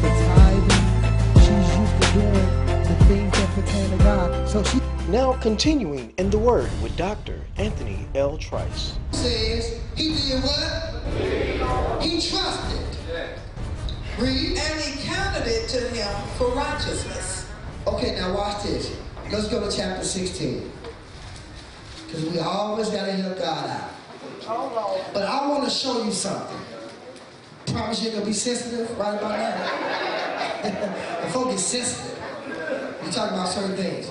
She's tithing. She's used to doing the things that pertain to God. So she Now continuing in the Word with Dr. Anthony L. Trice. says he did what? He trusted. Read. and he counted it to him for righteousness. Okay, now watch this. Let's go to chapter 16. Because we always got to help God out. But I want to show you something. Promise you're going to be sensitive right about now. The folk is sensitive. We talk about certain things.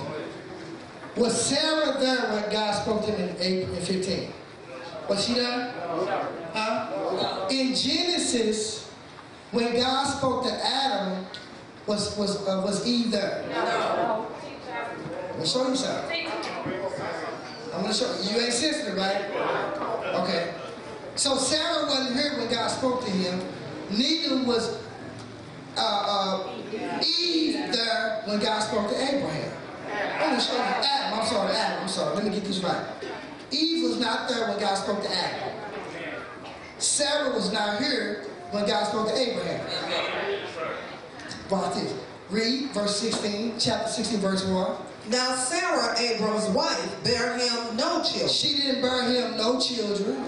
Was Sarah there when God spoke to him in 8 and 15? Was she there? Huh? In Genesis, when God spoke to Adam, was was uh, was Eve there? Let me show you something. I'm gonna show you. You ain't sensitive, right? Okay. So Sarah wasn't here when God spoke to him. Neither was uh, uh, Eve there when God spoke to Abraham. I'm gonna Adam. I'm sorry, Adam. I'm sorry. Let me get this right. Eve was not there when God spoke to Adam. Sarah was not here when God spoke to Abraham. Watch this. Read verse 16, chapter 16, verse 1. Now Sarah, Abram's wife, bare him no children, She didn't bear him no children.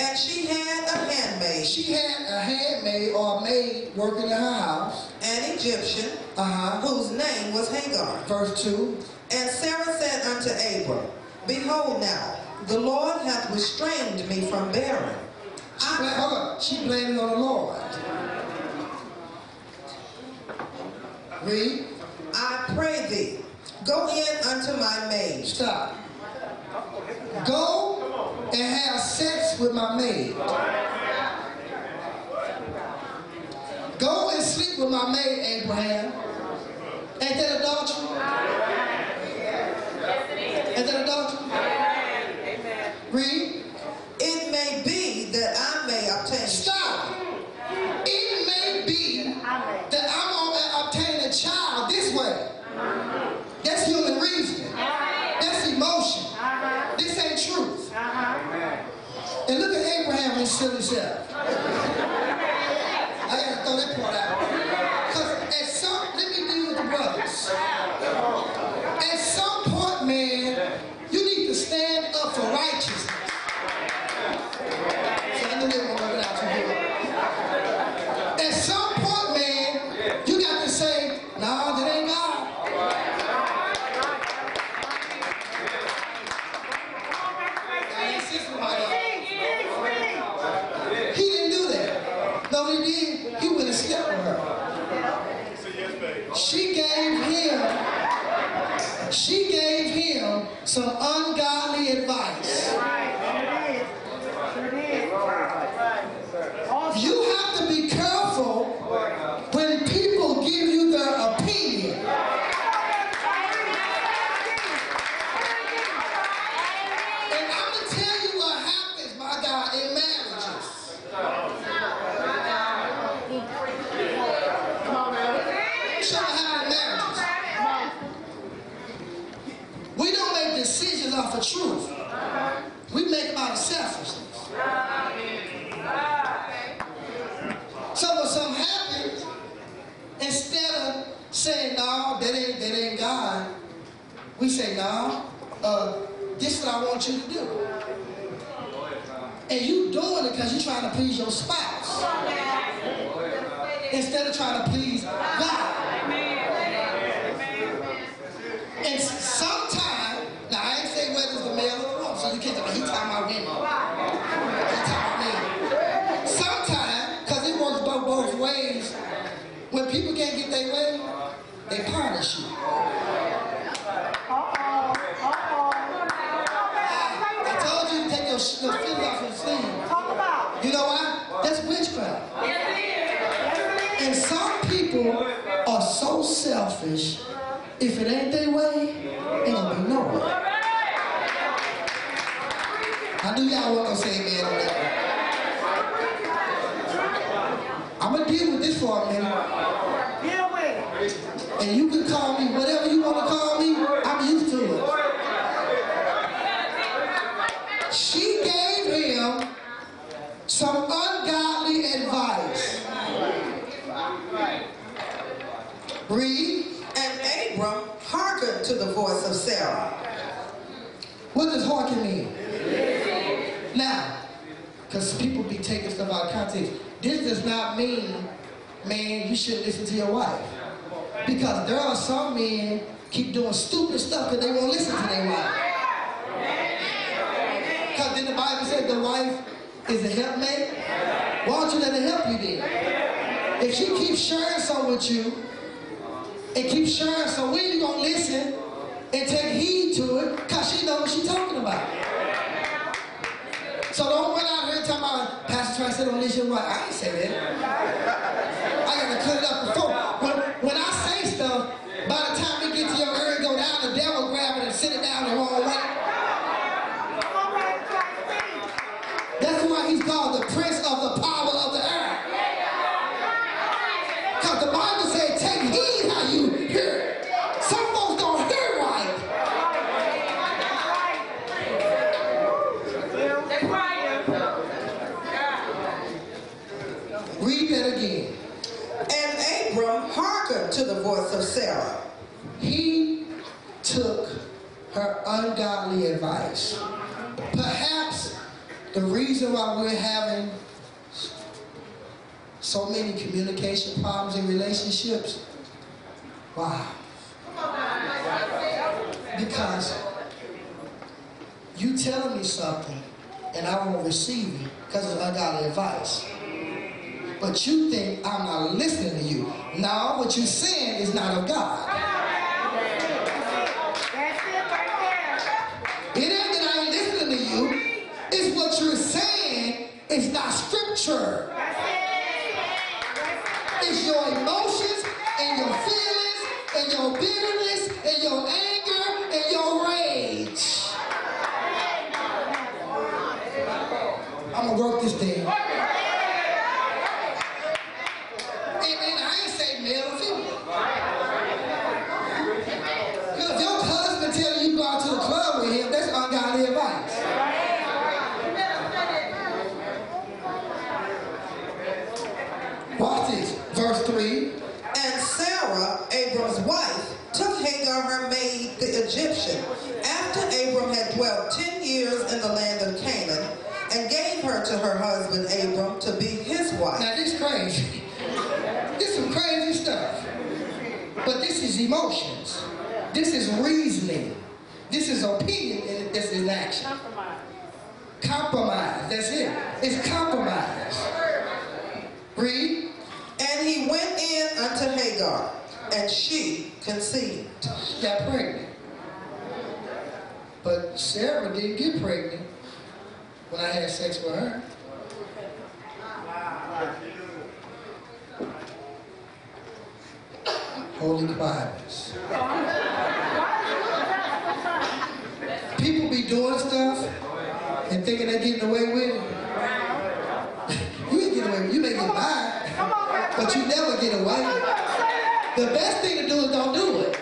And she had a handmaid, She had a handmaid or a maid working in her house. an Egyptian, Uh-huh. whose name was Hagar. Verse 2. And Sarah said unto Abram, Behold now, the Lord hath restrained me from bearing. She, bla- hold on. She blamed on the Lord. Read. I pray thee, go in unto my maid. Stop. Go and have sex with my maid. Go and sleep with my maid, Abraham. Ain't that adultery? Ain't that adultery? Amen. Read. It may be that I may obtain. Stop. It may be that I'm going to obtain a child this way. That's human reasoning. That's emotion. This ain't truth. And look at Abraham and his silly self. I gotta throw that part out. Because at some, let me deal with the brothers. At some point, man, you need to stand up for righteousness. So I knew they weren't working out too good. At some point, man, you got to say, nah, that ain't God. I ain't sister right now. He didn't do that. No, he did. He went and slept with her. She gave him, she gave him some ungodly advice. You have to be careful when people give you their opinion. And I'm gonna tell you what happens, my God, in marriages. Show me how in marriages. We don't make decisions off of truth. We make them out of selfishness. So when something happens, instead of saying, no, that ain't, that ain't God, we say, no, uh, this is what I want you to do. And you because you're trying to please your spouse. Instead of trying to please God. And sometimes, now I ain't say whether it's the male or the woman, so you can't tell me, he talking about women. He talking about men. Sometimes, because it works both, both ways, when people can't get their way, they punish you. I told you to take your, sh- your feelings off your sleeve. You know why? That's witchcraft. And some people people are so selfish, if it ain't their way, ain't gonna be no way. I knew y'all were gonna say amen on that. I'm gonna deal with this for a minute. And you can call me whatever you want to call me. I'm used to it. She gave him some ungodly advice. Read. And Abram hearkened to the voice of Sarah. What does hearken mean? Now, because people be taking stuff out of context, this does not mean, man, you shouldn't listen to your wife. Because there are some men keep doing stupid stuff because they won't listen to their wife. Because then the Bible said the wife is a helpmate. Why don't you let her help you then? If she keeps sharing some with you, and keep sharing some, when you gonna listen and take heed to it? Because she knows what she's talking about. So don't run out here talking about Pastor Trice said on this your wife. I ain't say that. I gotta cut it up before. When, when I say stuff, by the time we get to your ear and go down, the devil grab it and sit it down the wrong way. That's why he's called the prince of the power of the air. Because the Bible said, take heed how you hear. Some folks don't hear right. Read that again. And Abram hearkened to the voice of Sarah. He took her ungodly advice. Perhaps the reason why we're having so many communication problems in relationships, wow. Because you telling me something and I won't receive it because it's ungodly advice. But you think I'm not listening to you. No, what you're saying is not of God. It ain't that I ain't listening to you. It's what you're saying is not scripture. It's your emotions and your feelings and your bitterness and your anger and your rage. I'm gonna work this thing. And, and I ain't say male or female. Because if your husband telling you go out to the club with him, that's ungodly advice. Watch this. Verse 3. And Sarah, Abram's wife, took Hagar, her maid, the Egyptian, after Abram had dwelt ten years in the land of Canaan, and gave her to her husband Abram to be his wife. Now this crazy. This some crazy stuff. But this is emotions. This is reasoning. This is opinion and this is action. Compromise. Compromise. That's it. It's compromise. Read. And he went in unto Hagar, and she conceived. She got pregnant. But Sarah didn't get pregnant when I had sex with her. Holy Bibles. People be doing stuff and thinking they're getting away with it. you ain't getting away with it. You may get by, but you never get away. The best thing to do is don't do it.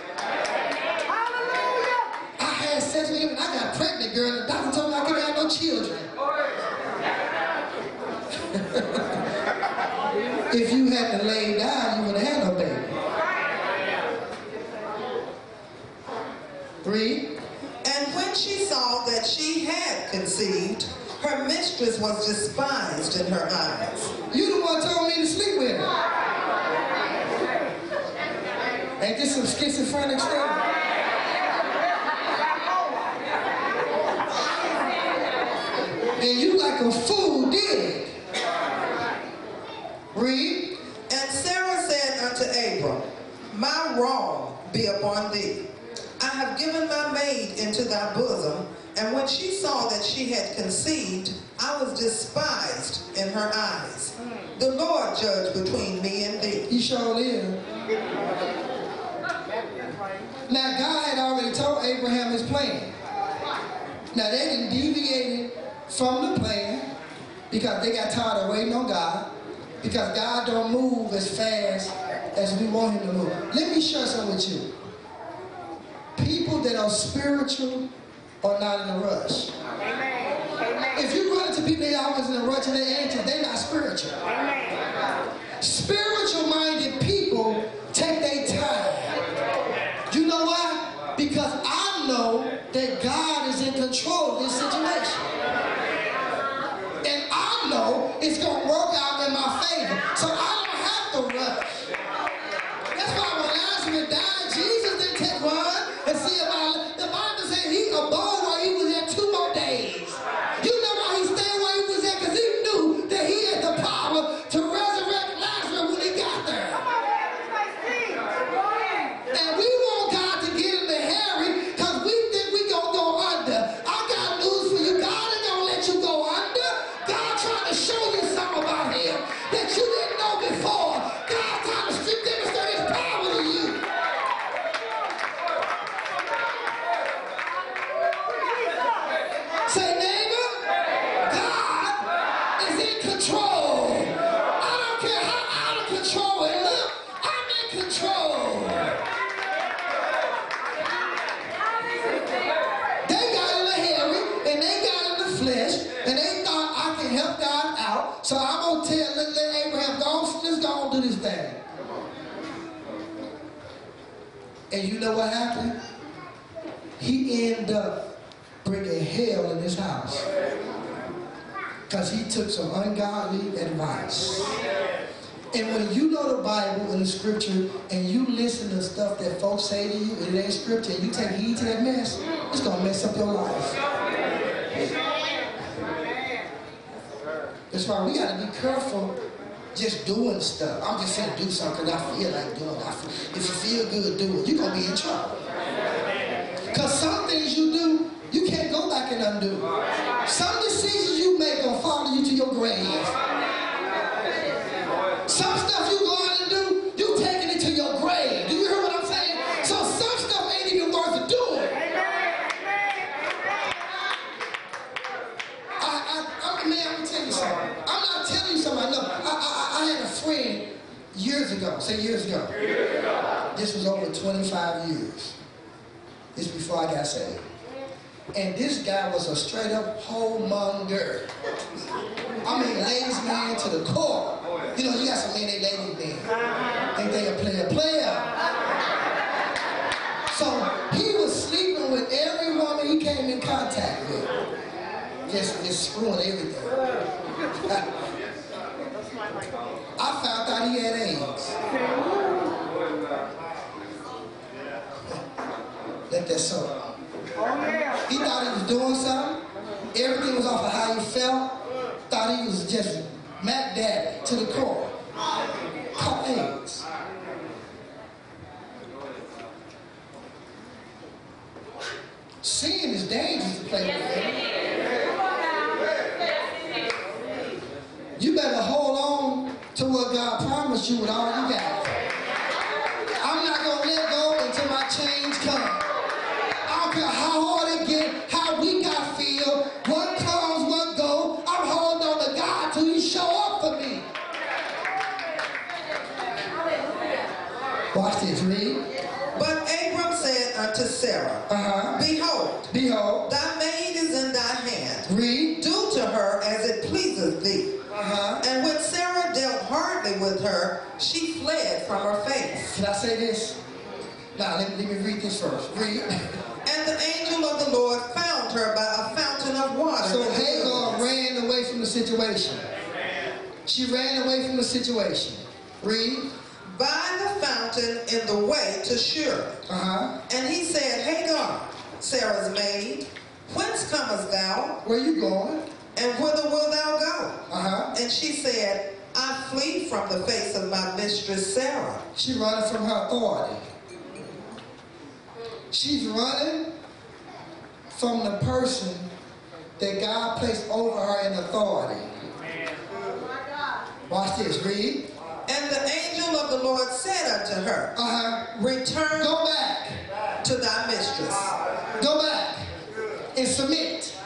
I had sex with him and pregnant, girl. The doctor told me I couldn't have no children. if you hadn't laid down, you wouldn't have no baby. Three. And when she saw that she had conceived, her mistress was despised in her eyes. You the one told me to sleep with her. Ain't this some schizophrenic stuff? And you like a fool did. Read. And Sarah said unto Abram, My wrong be upon thee. I have given my maid into thy bosom, And when she saw that she had conceived, I was despised in her eyes. The Lord judge between me and thee. He sure is. Now, God had already told Abraham his plan. Now, they didn't deviate from the plan because they got tired of waiting on God because God don't move as fast as we want him to move. Let me share something with you. People that are spiritual are not in a rush. If you run into people that are always in a rush and they anxious, they're not spiritual. Spiritual minded people take their time. You know why? Because I know that God is in control of this situation. I know it's going to work out in my favor. So I thing. And you know what happened? He ended up bringing hell in his house. Because he took some ungodly advice. And when you know the Bible and the scripture and you listen to stuff that folks say to you it ain't scripture and you take heed to that mess, it's going to mess up your life. That's why we got to be careful just doing stuff. I'm just saying do something I feel like doing. I feel, if you feel good, do it. You're going to be in trouble. Because some things you do, you can't go back and undo. Some decisions you make going to follow you to your grave. Some stuff you go out and do, you taking it to your grave. Do you hear what I'm saying? So some stuff ain't even worth doing. I, I, I, man, I'm gonna tell you something. I, had a friend years ago. Say years ago. This was over 25 years. This before I got saved. And this guy was a straight up homemonger. I mean, ladies man to the core. You know, you got some men, they ladies man. Think they a player, player. So he was sleeping with every woman he came in contact with. Just, just screwing everything. I found out he had AIDS. Let that soak. He thought he was doing something. Everything was off of how he felt. Thought he was just Mac Daddy to the core. Caught AIDS. Sin is dangerous to play with. You better hold on to what God promised read this first. Read. And the angel of the Lord found her by a fountain of water. So Hagar ran away from the situation. She ran away from the situation. Read. by the fountain in the way to Shur. Uh huh. And he said, Hagar, Sarah's maid, whence comest thou, Where you going? and whither wilt thou go? Uh huh. And she said, I flee from the face of my mistress Sarah. She running from her authority. She's running from the person that God placed over her in authority. Watch this, read. And the angel of the Lord said unto her, Uh-huh. Return Go back. to thy mistress. Go back and submit.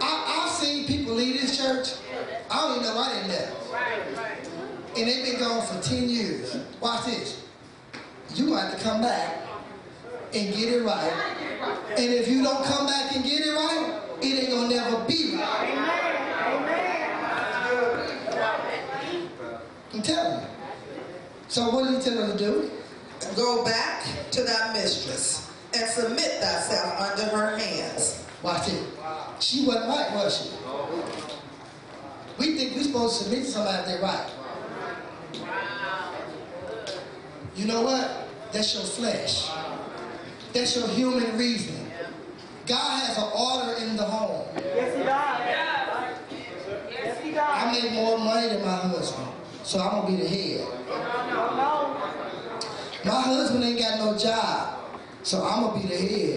I, I've seen people leave this church. I don't even know why they left. And they've been gone for 10 years. Watch this. You gonna have to come back and get it right. And if you don't come back and get it right, it ain't gonna never be right. I'm telling you. So what did he tell her to do? Go back to thy mistress and submit thyself under her hands. Watch it. She wasn't right, was she? We think we're supposed to submit to somebody they're right. You know what? That's your flesh. That's your human reasoning. God has an order in the home. Yes, he does. Yes, he does. I make more money than my husband, so I'm gonna be the head. My husband ain't got no job, so I'm gonna be the head.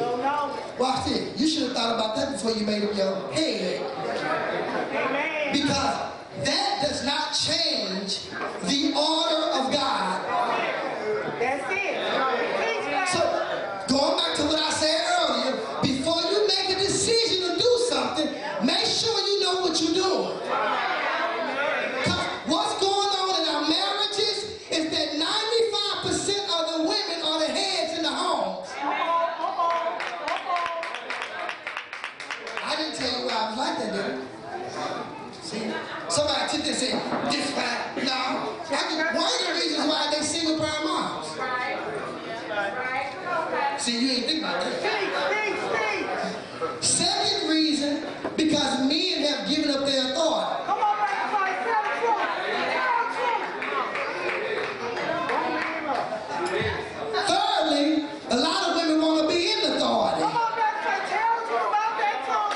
Watch this. You should have thought about that before you made up your head. Amen. Because that does not change the order of God. That's it. Teach that. So, going back to what I said earlier, before you make a decision to do something, make sure you know what you're doing. 'Cause what's going on in our marriages is that 95% of the women are the heads in the homes. I didn't tell you why I was like that, did I? See, somebody took this and said, this right. No, I can, one of the reasons why they single parent moms. See, you ain't think about that. Teach, teach, teach. Second reason, because men have given up their authority. Come on, back boy. Tell the truth. Tell the truth. Thirdly, a lot of women want to be in authority. Come on, back boy. Tell the truth about that tongue.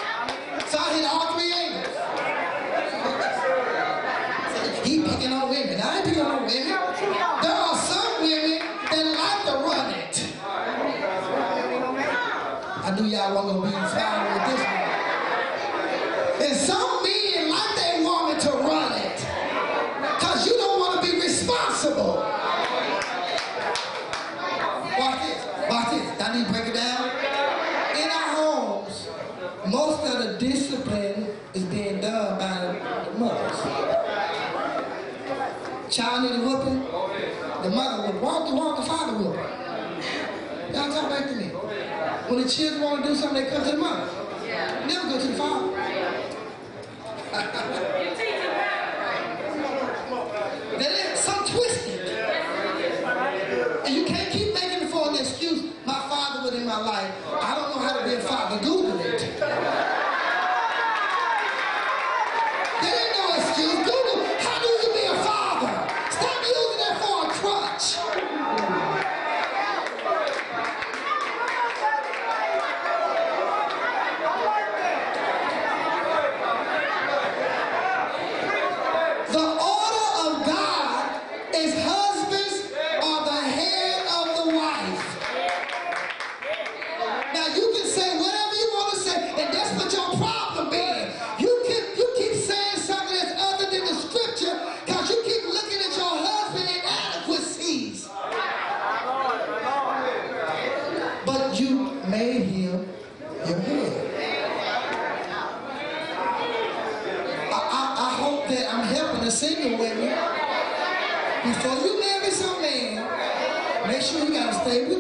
So I hit all three angles. He picking on on women. There are some women that like to run it. I knew y'all wasn't gonna be inspired with this one. And some men like they woman to run it. Cause you don't want to be responsible. Watch this. Watch this. I need to break it down. In our homes, most of the discipline is being done by the mothers. Child need a whooping, the mother will walk the walk, the father will. Y'all talk back to me. When children want to do something, they come to the mother. Never go to the father. That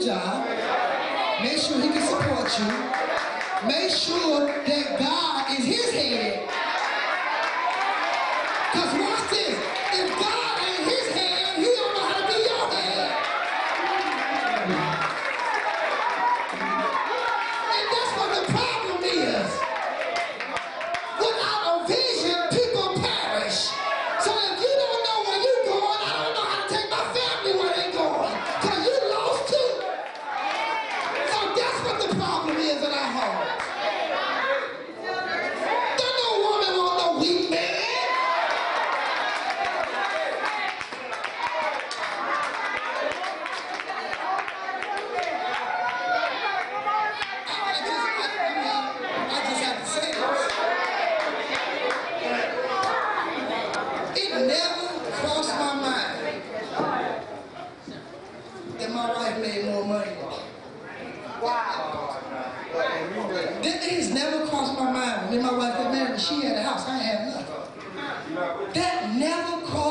job. Make sure he can support you. Make sure that God is his head. Because money. Wow. Them things never crossed my mind. When my wife got married, she had a house. I had nothing. That never crossed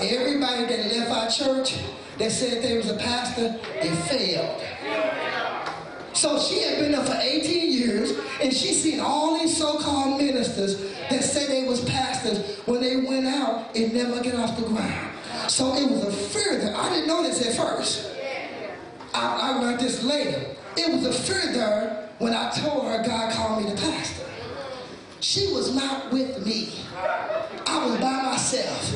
Everybody that left our church that said they was a pastor, they failed. So she had been there for 18 years, and she seen all these so-called ministers that say they was pastors when they went out and never get off the ground. So it was a fear that I didn't know this at first. I, I learned this later. It was a fear there when I told her God called me the pastor. She was not with me. I was by myself.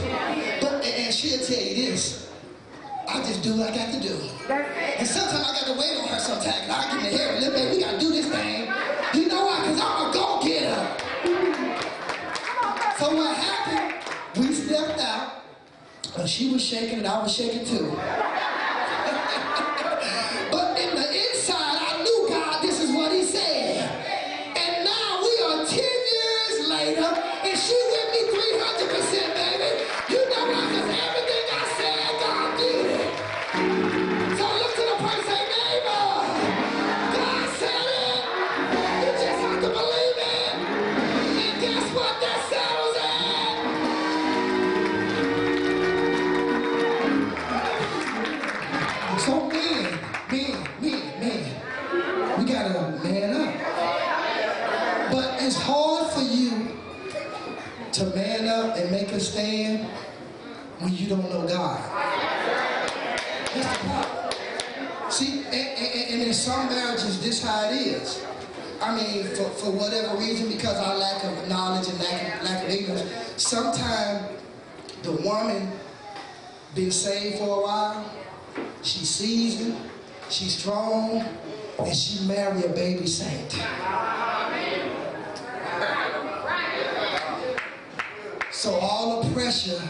But and she'll tell you this. I just do like I can do. And sometimes I got to wait on her sometimes. I get in the hair, look, man, we got to do this thing. You know why? Because I'm a go-getter. So what happened, we stepped out, and she was shaking and I was shaking too. some marriages, this how it is. I mean, for, for whatever reason, because our lack of knowledge and lack of, lack of ignorance, sometimes the woman been saved for a while, she seasoned, she's strong, and she marry a baby saint. So all the pressure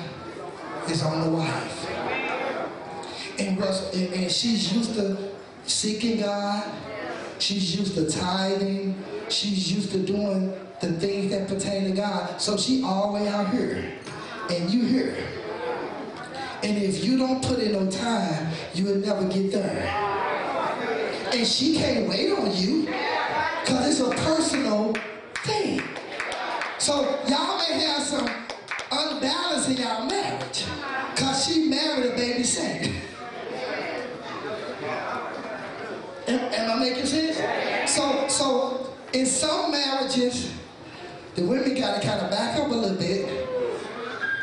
is on the wife. And, and she's used to seeking God. She's used to tithing. She's used to doing the things that pertain to God. So she always out here. And you here. And if you don't put in no time, you will never get there. And she can't wait on you because it's a personal thing. So y'all may have some unbalance in y'all marriage because she married a baby saint. Am, am I making sense? So, so in some marriages, the women got to kind of back up a little bit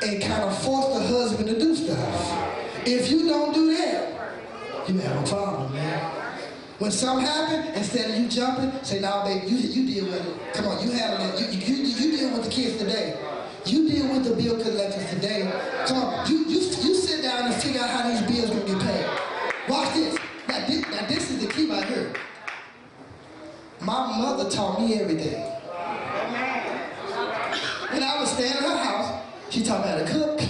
and kind of force the husband to do stuff. If you don't do that, you have a problem, man. When something happen, instead of you jumping, say, "Nah, baby, you, you deal with it. Come on, you handle it. You, you, you, you deal with the kids today. You deal with the bill collectors today. Come on, you, you, you sit down and figure out how these bills gonna get paid. Watch this. Now, this, now this is the key right here. My mother taught me everything. When I was staying at her house, she taught me how to cook.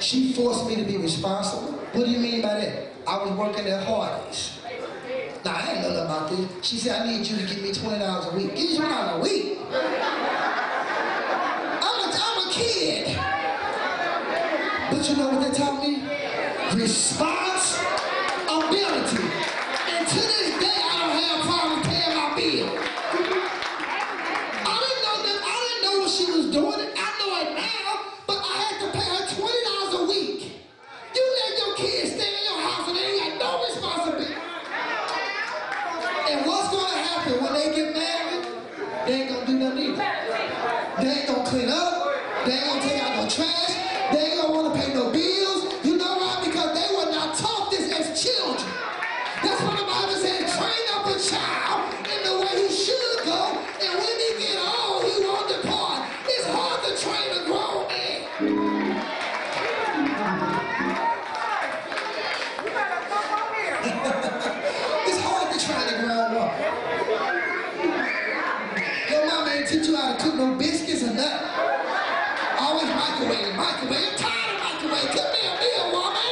She forced me to be responsible. What do you mean by that? I was working at Hardee's. Now, I didn't know nothing about this. She said, I need you to give me $20 a week. Give me $20 a week? I'm a, I'm a kid. But you know what they taught me? Responsibility. You cook no biscuits or nothing. Always microwave, microwave. I'm tired of microwave. Cook me a meal, woman.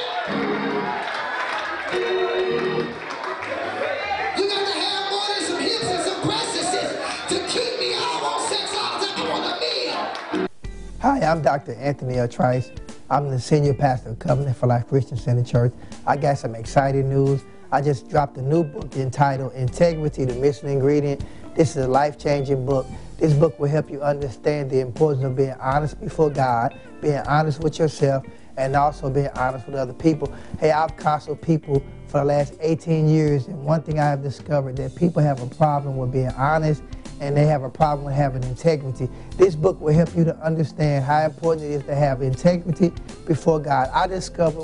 You got to have more than some hips and some breasts to keep me. I want sex all the time. I want a meal. Hi, I'm Dr. Anthony L. Trice. I'm the senior pastor of Covenant for Life Christian Center Church. I got some exciting news. I just dropped a new book entitled Integrity, the Missing Ingredient. This is a life changing book. This book will help you understand the importance of being honest before God, being honest with yourself, and also being honest with other people. Hey, I've counseled people for the last 18 years, and one thing I have discovered that people have a problem with being honest and they have a problem with having integrity. This book will help you to understand how important it is to have integrity before God. I discovered